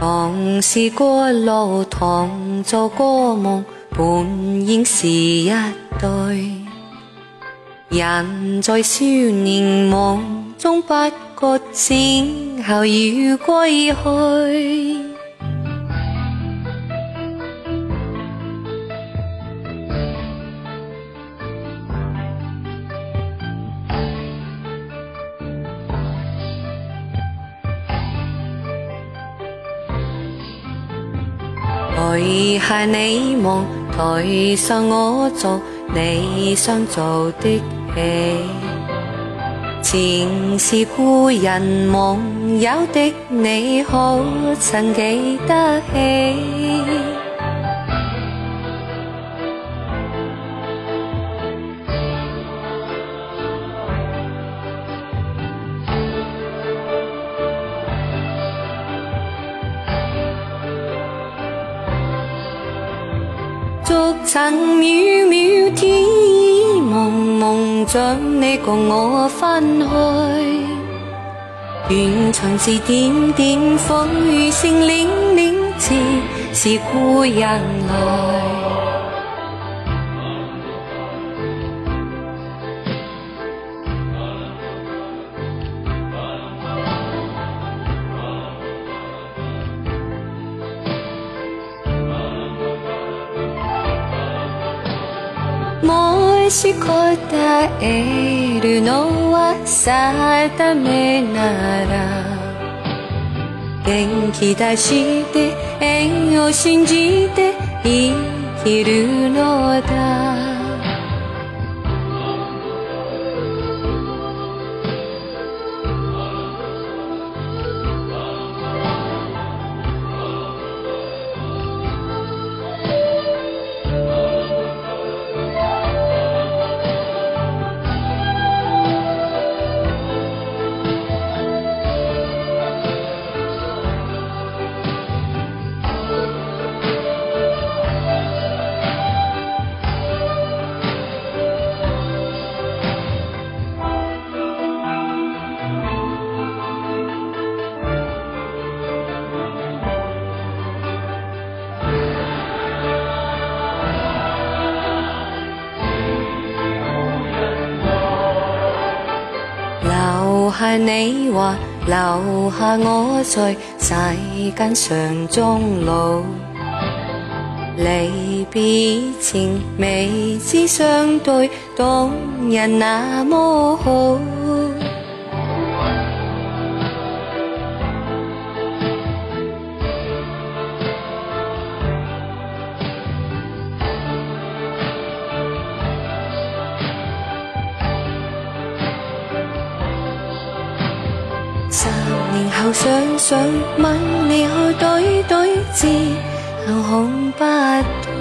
当时过路同做过梦，本应是一对。人在少年梦中不觉醒后要归去。台下你望，台上我做你想做的戏。前是故人梦有的你，可曾记得起？逐尘渺渺天意蒙蒙，将你共我分开。愿从此点点，泪声凛凛，似是故人来。もし答えるのは定めなら元気出して縁を信じて生きるのだ。留下你话，留下我在世间上终老。离别前未知相对，当日那么好。十年后想想，问你可对对字，难看不懂。